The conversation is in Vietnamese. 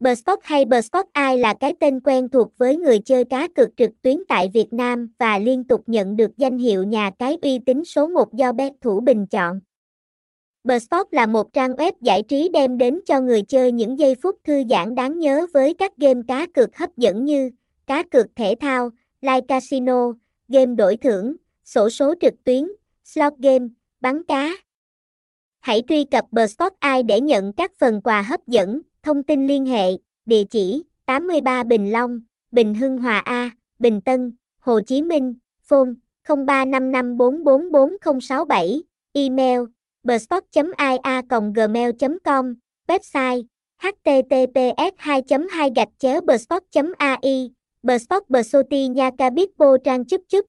Bspot hay Bspot Ai là cái tên quen thuộc với người chơi cá cược trực tuyến tại Việt Nam và liên tục nhận được danh hiệu nhà cái uy tín số 1 do bet thủ bình chọn. Bspot là một trang web giải trí đem đến cho người chơi những giây phút thư giãn đáng nhớ với các game cá cược hấp dẫn như cá cược thể thao, live casino, game đổi thưởng, sổ số trực tuyến, slot game, bắn cá. Hãy truy cập Bspot Ai để nhận các phần quà hấp dẫn Thông tin liên hệ, địa chỉ 83 Bình Long, Bình Hưng Hòa A, Bình Tân, Hồ Chí Minh, phone 0355444067, email bspot.ia.gmail.com, website https 2 2 gạch chéo bspot ai bspot bsoti nha ca biết trang chức chức